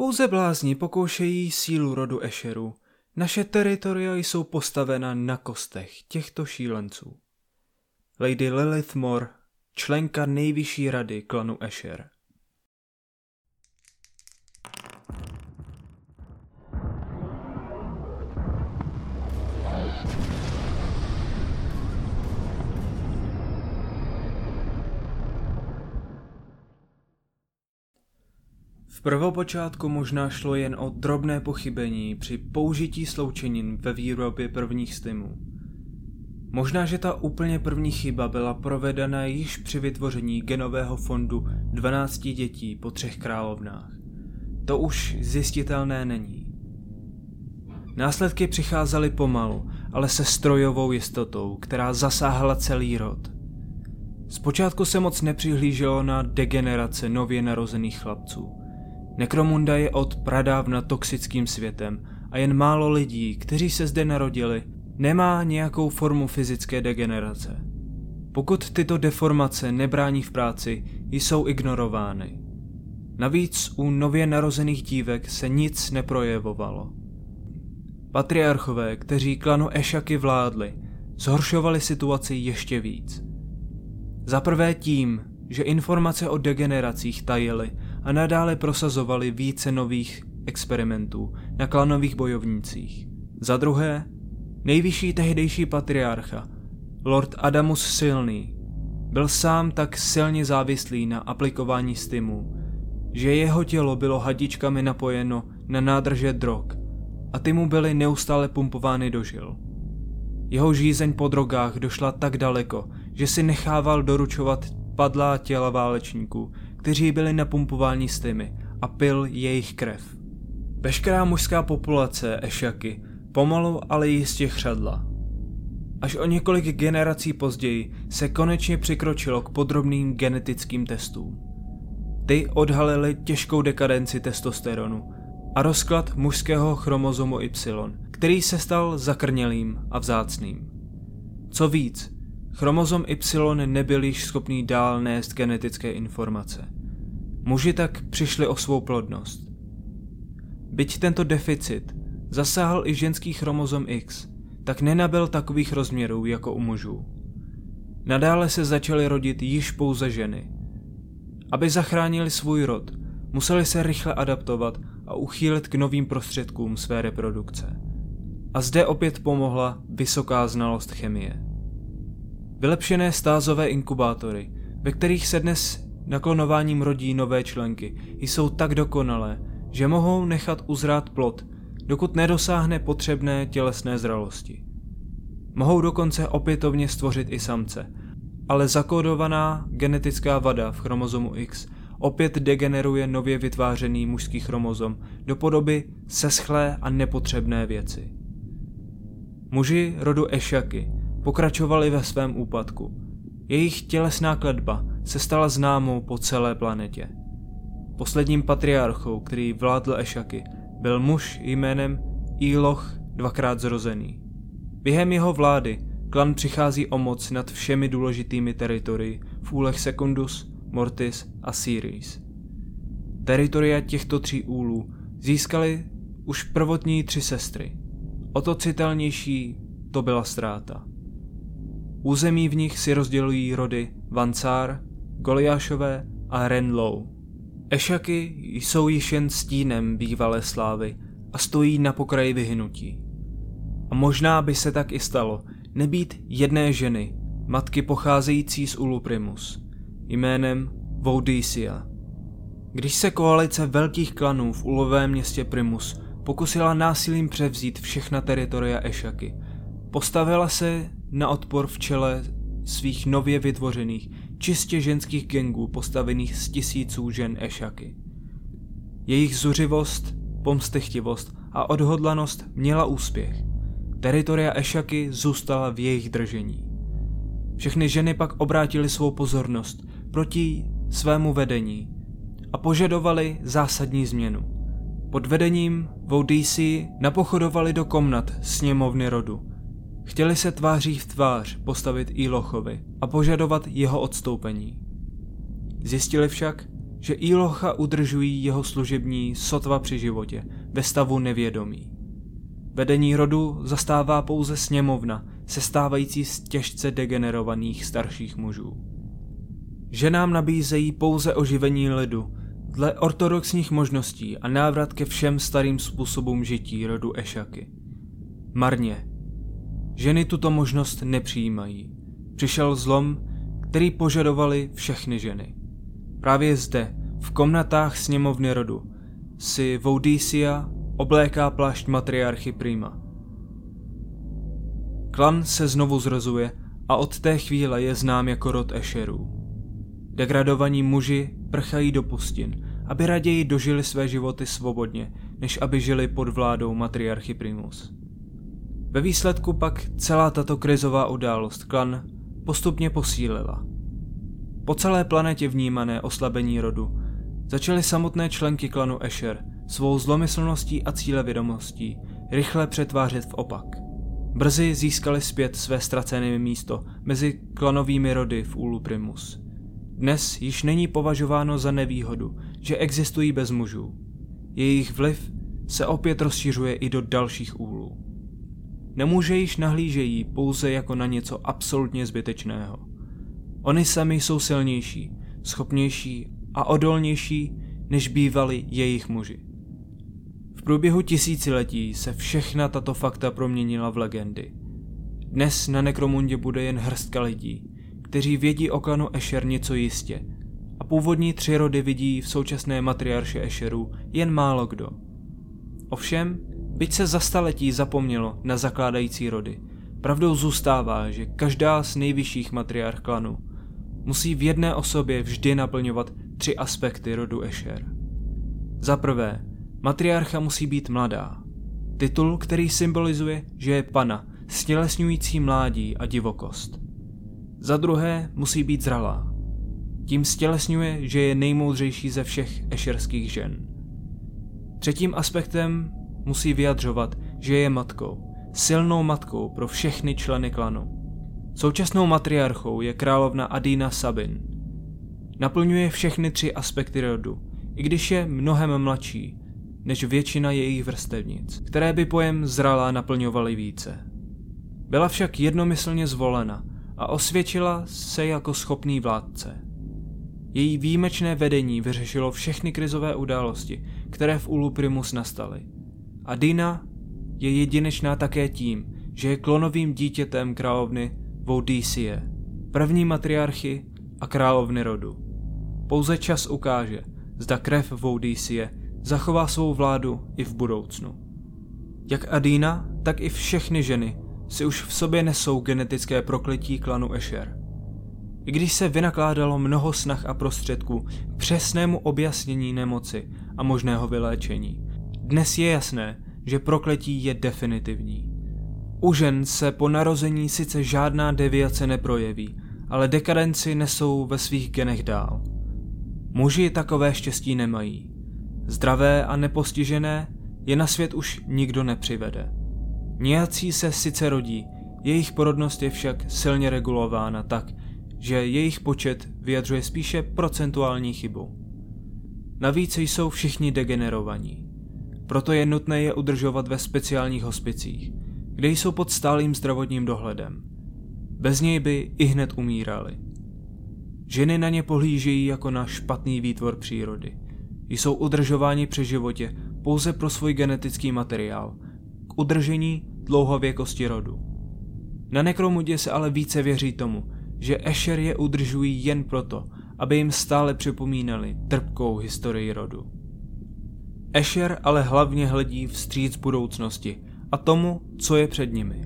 Pouze blázni pokoušejí sílu rodu Esheru. Naše teritoria jsou postavena na kostech těchto šílenců. Lady Lilith Moore, členka nejvyšší rady klanu Esher. V prvopočátku možná šlo jen o drobné pochybení při použití sloučenin ve výrobě prvních stymů. Možná, že ta úplně první chyba byla provedena již při vytvoření genového fondu 12 dětí po třech královnách. To už zjistitelné není. Následky přicházely pomalu, ale se strojovou jistotou, která zasáhla celý rod. Zpočátku se moc nepřihlíželo na degenerace nově narozených chlapců. Nekromunda je od pradávna toxickým světem a jen málo lidí, kteří se zde narodili, nemá nějakou formu fyzické degenerace. Pokud tyto deformace nebrání v práci, jsou ignorovány. Navíc u nově narozených dívek se nic neprojevovalo. Patriarchové, kteří klanu Ešaky vládli, zhoršovali situaci ještě víc. Za prvé tím, že informace o degeneracích tajily a nadále prosazovali více nových experimentů na klanových bojovnících. Za druhé, nejvyšší tehdejší patriarcha, Lord Adamus Silný, byl sám tak silně závislý na aplikování stimů, že jeho tělo bylo hadičkami napojeno na nádrže drog a ty mu byly neustále pumpovány do žil. Jeho žízeň po drogách došla tak daleko, že si nechával doručovat padlá těla válečníků, kteří byli napumpováni stymy a pil jejich krev. Veškerá mužská populace Ešaky pomalu ale jistě chřadla. Až o několik generací později se konečně přikročilo k podrobným genetickým testům. Ty odhalily těžkou dekadenci testosteronu a rozklad mužského chromozomu Y, který se stal zakrnělým a vzácným. Co víc, Chromozom Y nebyl již schopný dál nést genetické informace. Muži tak přišli o svou plodnost. Byť tento deficit zasáhl i ženský chromozom X, tak nenabil takových rozměrů jako u mužů. Nadále se začaly rodit již pouze ženy. Aby zachránili svůj rod, museli se rychle adaptovat a uchýlit k novým prostředkům své reprodukce. A zde opět pomohla vysoká znalost chemie. Vylepšené stázové inkubátory, ve kterých se dnes naklonováním rodí nové členky, jsou tak dokonalé, že mohou nechat uzrát plod, dokud nedosáhne potřebné tělesné zralosti. Mohou dokonce opětovně stvořit i samce, ale zakódovaná genetická vada v chromozomu X opět degeneruje nově vytvářený mužský chromozom do podoby seschlé a nepotřebné věci. Muži rodu Ešaky pokračovali ve svém úpadku. Jejich tělesná kletba se stala známou po celé planetě. Posledním patriarchou, který vládl Ešaky, byl muž jménem Íloch dvakrát zrozený. Během jeho vlády klan přichází o moc nad všemi důležitými teritorii v úlech Secundus, Mortis a Siris. Teritoria těchto tří úlů získali už prvotní tři sestry. O to citelnější to byla ztráta. Území v nich si rozdělují rody Vancár, Goliášové a Renlou. Ešaky jsou již jen stínem bývalé slávy a stojí na pokraji vyhnutí. A možná by se tak i stalo, nebýt jedné ženy, matky pocházející z Ulu Primus, jménem Voudisia. Když se koalice velkých klanů v ulovém městě Primus pokusila násilím převzít všechna teritoria Ešaky, postavila se na odpor v čele svých nově vytvořených, čistě ženských gengů postavených z tisíců žen Ešaky. Jejich zuřivost, pomstechtivost a odhodlanost měla úspěch. Teritoria Ešaky zůstala v jejich držení. Všechny ženy pak obrátily svou pozornost proti svému vedení a požadovali zásadní změnu. Pod vedením Voudisi napochodovali do komnat sněmovny rodu Chtěli se tváří v tvář postavit Ilochovi a požadovat jeho odstoupení. Zjistili však, že Ilocha udržují jeho služební sotva při životě, ve stavu nevědomí. Vedení rodu zastává pouze sněmovna, sestávající z těžce degenerovaných starších mužů. Ženám nabízejí pouze oživení lidu, dle ortodoxních možností a návrat ke všem starým způsobům žití rodu Ešaky. Marně. Ženy tuto možnost nepřijímají. Přišel zlom, který požadovali všechny ženy. Právě zde, v komnatách sněmovny rodu, si Voudisia obléká plášť matriarchy Prima. Klan se znovu zrozuje a od té chvíle je znám jako rod Escherů. Degradovaní muži prchají do pustin, aby raději dožili své životy svobodně, než aby žili pod vládou matriarchy Primus. Ve výsledku pak celá tato krizová událost klan postupně posílila. Po celé planetě vnímané oslabení rodu začaly samotné členky klanu Escher svou zlomyslností a cílevědomostí rychle přetvářet v opak. Brzy získali zpět své ztracené místo mezi klanovými rody v Úlu Primus. Dnes již není považováno za nevýhodu, že existují bez mužů. Jejich vliv se opět rozšiřuje i do dalších úlů. Nemůže již nahlížejí pouze jako na něco absolutně zbytečného. Oni sami jsou silnější, schopnější a odolnější, než bývali jejich muži. V průběhu tisíciletí se všechna tato fakta proměnila v legendy. Dnes na Nekromundě bude jen hrstka lidí, kteří vědí o klanu Escher něco jistě a původní tři rody vidí v současné matriarše Escherů jen málo kdo. Ovšem, byť se za staletí zapomnělo na zakládající rody, pravdou zůstává, že každá z nejvyšších matriarch klanu musí v jedné osobě vždy naplňovat tři aspekty rodu Escher. Za prvé, matriarcha musí být mladá. Titul, který symbolizuje, že je pana, stělesňující mládí a divokost. Za druhé musí být zralá. Tím stělesňuje, že je nejmoudřejší ze všech ešerských žen. Třetím aspektem musí vyjadřovat, že je matkou, silnou matkou pro všechny členy klanu. Současnou matriarchou je královna Adina Sabin. Naplňuje všechny tři aspekty rodu, i když je mnohem mladší než většina jejich vrstevnic, které by pojem zralá naplňovaly více. Byla však jednomyslně zvolena a osvědčila se jako schopný vládce. Její výjimečné vedení vyřešilo všechny krizové události, které v Ulu Primus nastaly. A Dina je jedinečná také tím, že je klonovým dítětem královny Voudísie, první matriarchy a královny rodu. Pouze čas ukáže, zda krev Voudísie zachová svou vládu i v budoucnu. Jak Adina, tak i všechny ženy si už v sobě nesou genetické prokletí klanu Escher. I když se vynakládalo mnoho snah a prostředků k přesnému objasnění nemoci a možného vyléčení, dnes je jasné, že prokletí je definitivní. U žen se po narození sice žádná deviace neprojeví, ale dekadenci nesou ve svých genech dál. Muži takové štěstí nemají. Zdravé a nepostižené je na svět už nikdo nepřivede. Nějací se sice rodí, jejich porodnost je však silně regulována tak, že jejich počet vyjadřuje spíše procentuální chybu. Navíc jsou všichni degenerovaní. Proto je nutné je udržovat ve speciálních hospicích, kde jsou pod stálým zdravotním dohledem. Bez něj by i hned umírali. Ženy na ně pohlížejí jako na špatný výtvor přírody. Jsou udržováni při životě pouze pro svůj genetický materiál, k udržení dlouhověkosti rodu. Na Nekromudě se ale více věří tomu, že Escher je udržují jen proto, aby jim stále připomínali trpkou historii rodu. Escher ale hlavně hledí vstříc budoucnosti a tomu, co je před nimi.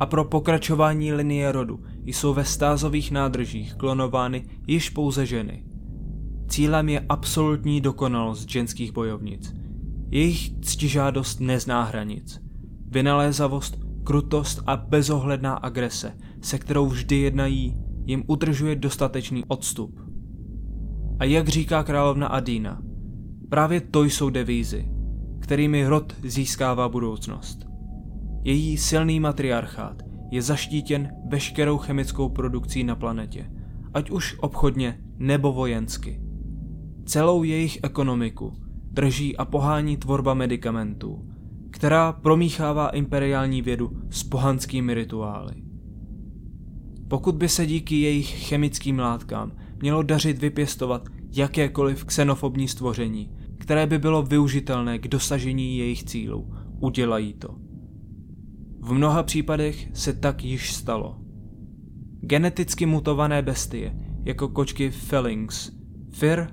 A pro pokračování linie rodu jsou ve stázových nádržích klonovány již pouze ženy. Cílem je absolutní dokonalost ženských bojovnic. Jejich ctižádost nezná hranic Vynalézavost, krutost a bezohledná agrese, se kterou vždy jednají, jim udržuje dostatečný odstup. A jak říká královna Adína, právě to jsou devízy, kterými rod získává budoucnost. Její silný matriarchát je zaštítěn veškerou chemickou produkcí na planetě, ať už obchodně nebo vojensky. celou jejich ekonomiku drží a pohání tvorba medicamentů, která promíchává imperiální vědu s pohanskými rituály. Pokud by se díky jejich chemickým látkám mělo dařit vypěstovat jakékoliv xenofobní stvoření, které by bylo využitelné k dosažení jejich cílů, udělají to. V mnoha případech se tak již stalo. Geneticky mutované bestie, jako kočky Felings, Fir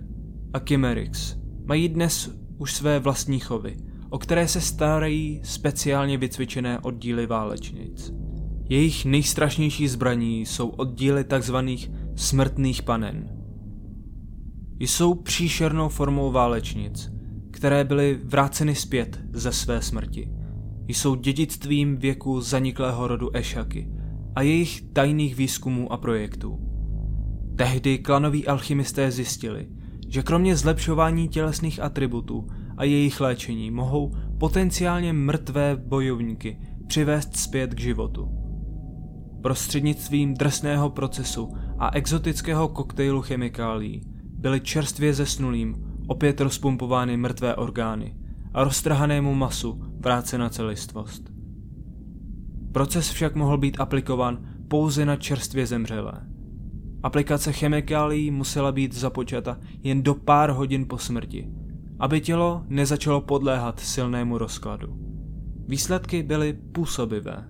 a Chimerix, mají dnes už své vlastní chovy, o které se starají speciálně vycvičené oddíly válečnic. Jejich nejstrašnější zbraní jsou oddíly tzv. smrtných panen. Jsou příšernou formou válečnic, které byly vráceny zpět ze své smrti. Jsou dědictvím věku zaniklého rodu Ešaky a jejich tajných výzkumů a projektů. Tehdy klanoví alchymisté zjistili, že kromě zlepšování tělesných atributů a jejich léčení mohou potenciálně mrtvé bojovníky přivést zpět k životu. Prostřednictvím drsného procesu a exotického koktejlu chemikálií byly čerstvě zesnulým opět rozpumpovány mrtvé orgány a roztrhanému masu vrácena celistvost. Proces však mohl být aplikován pouze na čerstvě zemřelé. Aplikace chemikálií musela být započata jen do pár hodin po smrti, aby tělo nezačalo podléhat silnému rozkladu. Výsledky byly působivé.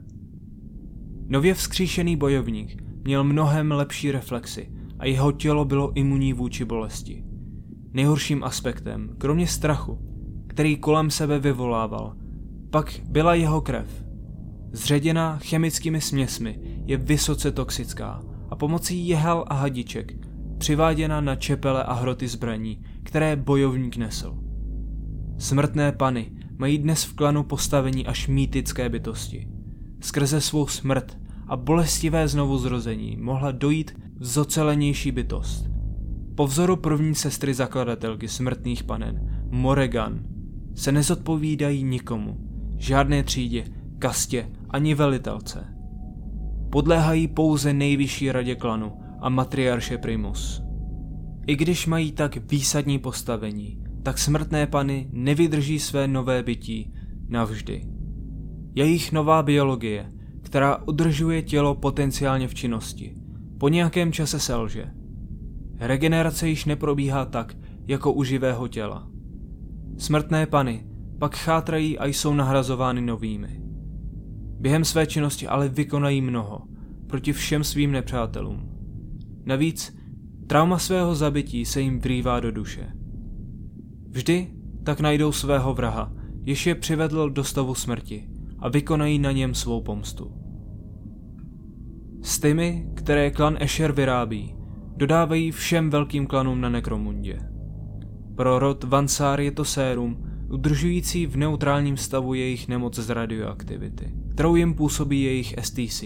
Nově vzkříšený bojovník měl mnohem lepší reflexy a jeho tělo bylo imunní vůči bolesti. Nejhorším aspektem, kromě strachu, který kolem sebe vyvolával, pak byla jeho krev. Zředěná chemickými směsmi je vysoce toxická a pomocí jehel a hadiček přiváděna na čepele a hroty zbraní, které bojovník nesl. Smrtné pany mají dnes v klanu postavení až mýtické bytosti. Skrze svou smrt a bolestivé znovuzrození mohla dojít zocelenější bytost. Po vzoru první sestry zakladatelky smrtných panen, Moregan, se nezodpovídají nikomu, žádné třídě, kastě ani velitelce. Podléhají pouze nejvyšší radě klanu a matriarše Primus. I když mají tak výsadní postavení, tak smrtné pany nevydrží své nové bytí navždy. Jejich nová biologie, která udržuje tělo potenciálně v činnosti, po nějakém čase selže. Regenerace již neprobíhá tak, jako u živého těla. Smrtné pany pak chátrají a jsou nahrazovány novými. Během své činnosti ale vykonají mnoho, proti všem svým nepřátelům. Navíc trauma svého zabití se jim vrývá do duše. Vždy tak najdou svého vraha, jež je přivedl do stavu smrti a vykonají na něm svou pomstu. Stymy, které klan Escher vyrábí, dodávají všem velkým klanům na Nekromundě. Pro rod Vansár je to sérum, udržující v neutrálním stavu jejich nemoc z radioaktivity, kterou jim působí jejich STC.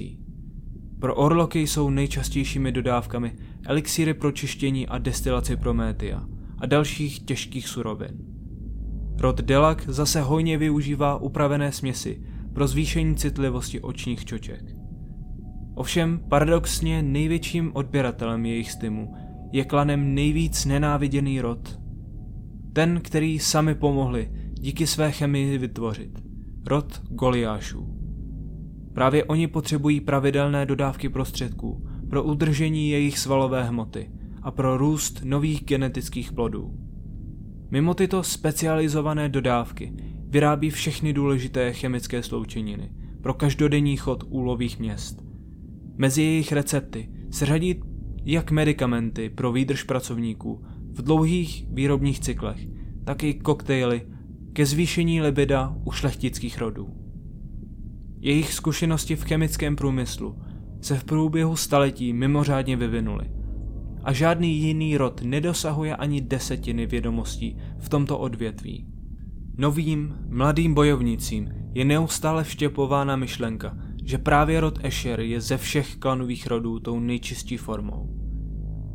Pro orloky jsou nejčastějšími dodávkami elixíry pro čištění a destilaci prométia a dalších těžkých surovin. Rod Delak zase hojně využívá upravené směsi pro zvýšení citlivosti očních čoček. Ovšem paradoxně největším odběratelem jejich stymu je klanem nejvíc nenáviděný rod. Ten, který sami pomohli díky své chemii vytvořit. Rod Goliášů. Právě oni potřebují pravidelné dodávky prostředků pro udržení jejich svalové hmoty a pro růst nových genetických plodů. Mimo tyto specializované dodávky vyrábí všechny důležité chemické sloučeniny pro každodenní chod úlových měst – Mezi jejich recepty se řadí jak medicamenty pro výdrž pracovníků v dlouhých výrobních cyklech, tak i koktejly ke zvýšení libida u šlechtických rodů. Jejich zkušenosti v chemickém průmyslu se v průběhu staletí mimořádně vyvinuly a žádný jiný rod nedosahuje ani desetiny vědomostí v tomto odvětví. Novým, mladým bojovnicím je neustále vštěpována myšlenka, že právě rod Escher je ze všech klanových rodů tou nejčistší formou.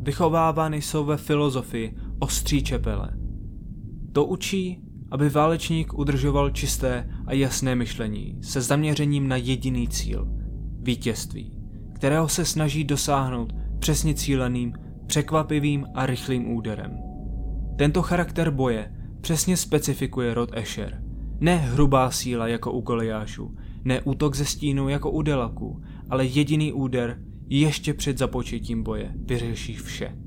Vychovávány jsou ve filozofii ostří čepele. To učí, aby válečník udržoval čisté a jasné myšlení se zaměřením na jediný cíl – vítězství, kterého se snaží dosáhnout přesně cíleným, překvapivým a rychlým úderem. Tento charakter boje přesně specifikuje rod Escher. Ne hrubá síla jako u Goliášů, ne útok ze stínu jako u Delaků, ale jediný úder ještě před započetím boje vyřeší vše.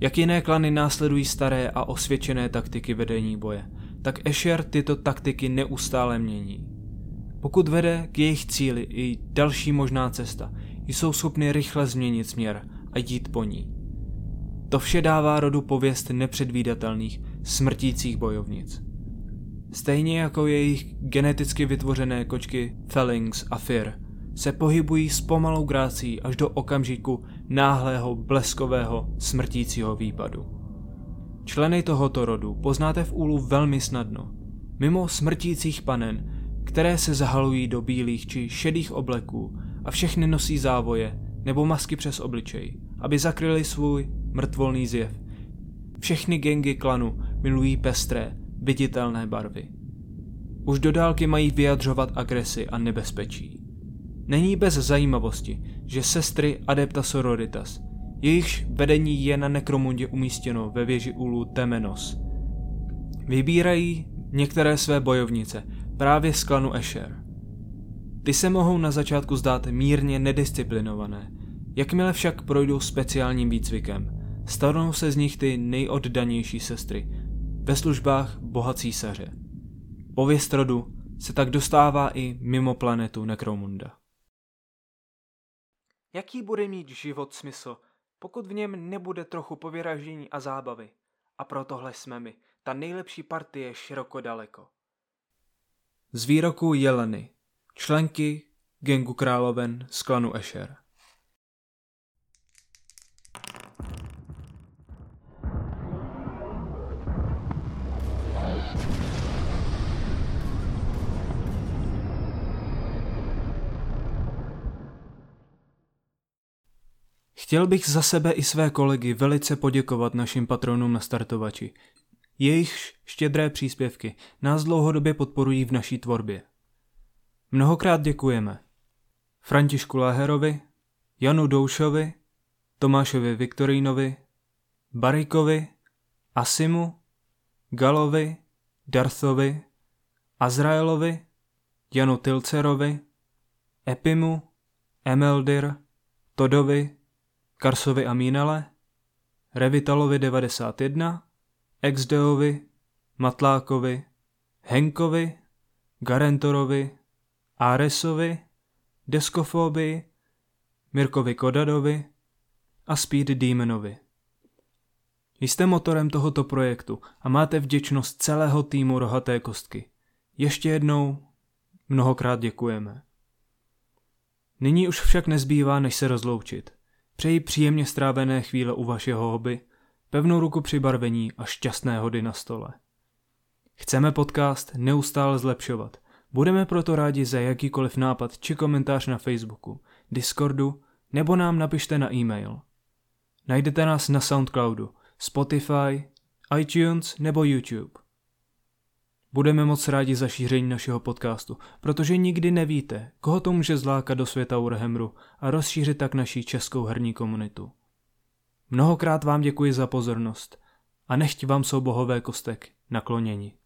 Jak jiné klany následují staré a osvědčené taktiky vedení boje, tak Escher tyto taktiky neustále mění. Pokud vede k jejich cíli i další možná cesta, jsou schopny rychle změnit směr a jít po ní. To vše dává rodu pověst nepředvídatelných, smrtících bojovnic. Stejně jako jejich geneticky vytvořené kočky Fellings a Fear se pohybují s pomalou grácí až do okamžiku náhlého bleskového smrtícího výpadu. Členy tohoto rodu poznáte v úlu velmi snadno. Mimo smrtících panen, které se zahalují do bílých či šedých obleků a všechny nosí závoje nebo masky přes obličej, aby zakryli svůj mrtvolný zjev. Všechny gengy klanu milují pestré, viditelné barvy. Už do dálky mají vyjadřovat agresi a nebezpečí. Není bez zajímavosti, že sestry Adepta Sororitas, jejichž vedení je na Nekromundě umístěno ve věži Ulu Temenos, vybírají některé své bojovnice právě z klanu Escher. Ty se mohou na začátku zdát mírně nedisciplinované, jakmile však projdou speciálním výcvikem, stanou se z nich ty nejoddanější sestry ve službách boha císaře. Pověst rodu se tak dostává i mimo planetu Nekromunda. Jaký bude mít život smysl, pokud v něm nebude trochu povyražení a zábavy? A pro tohle jsme my, ta nejlepší partie široko daleko. Z výroku Jeleny, členky gengu královen z klanu Escher. Chtěl bych za sebe i své kolegy velice poděkovat našim patronům na startovači. Jejich štědré příspěvky nás dlouhodobě podporují v naší tvorbě. Mnohokrát děkujeme Františku Láherovi, Janu Doušovi, Tomášovi Viktorínovi, Barikovi, Asimu, Galovi, Darthovi, Azraelovi, Janu Tilcerovi, Epimu, Emeldir, Todovi, Karsovi a Mínale, Revitalovi 91, Exdeovi, Matlákovi, Henkovi, Garentorovi, Aresovi, Deskofobii, Mirkovi Kodadovi a Speed Demonovi. Jste motorem tohoto projektu a máte vděčnost celého týmu Rohaté kostky. Ještě jednou mnohokrát děkujeme. Nyní už však nezbývá, než se rozloučit. Přeji příjemně strávené chvíle u vašeho hobby, pevnou ruku při barvení a šťastné hody na stole. Chceme podcast neustále zlepšovat. Budeme proto rádi za jakýkoliv nápad či komentář na Facebooku, Discordu nebo nám napište na e-mail. Najdete nás na Soundcloudu, Spotify, iTunes nebo YouTube. Budeme moc rádi za šíření našeho podcastu, protože nikdy nevíte, koho to může zlákat do světa Warhammeru a rozšířit tak naší českou herní komunitu. Mnohokrát vám děkuji za pozornost a nechť vám jsou bohové kostek nakloněni.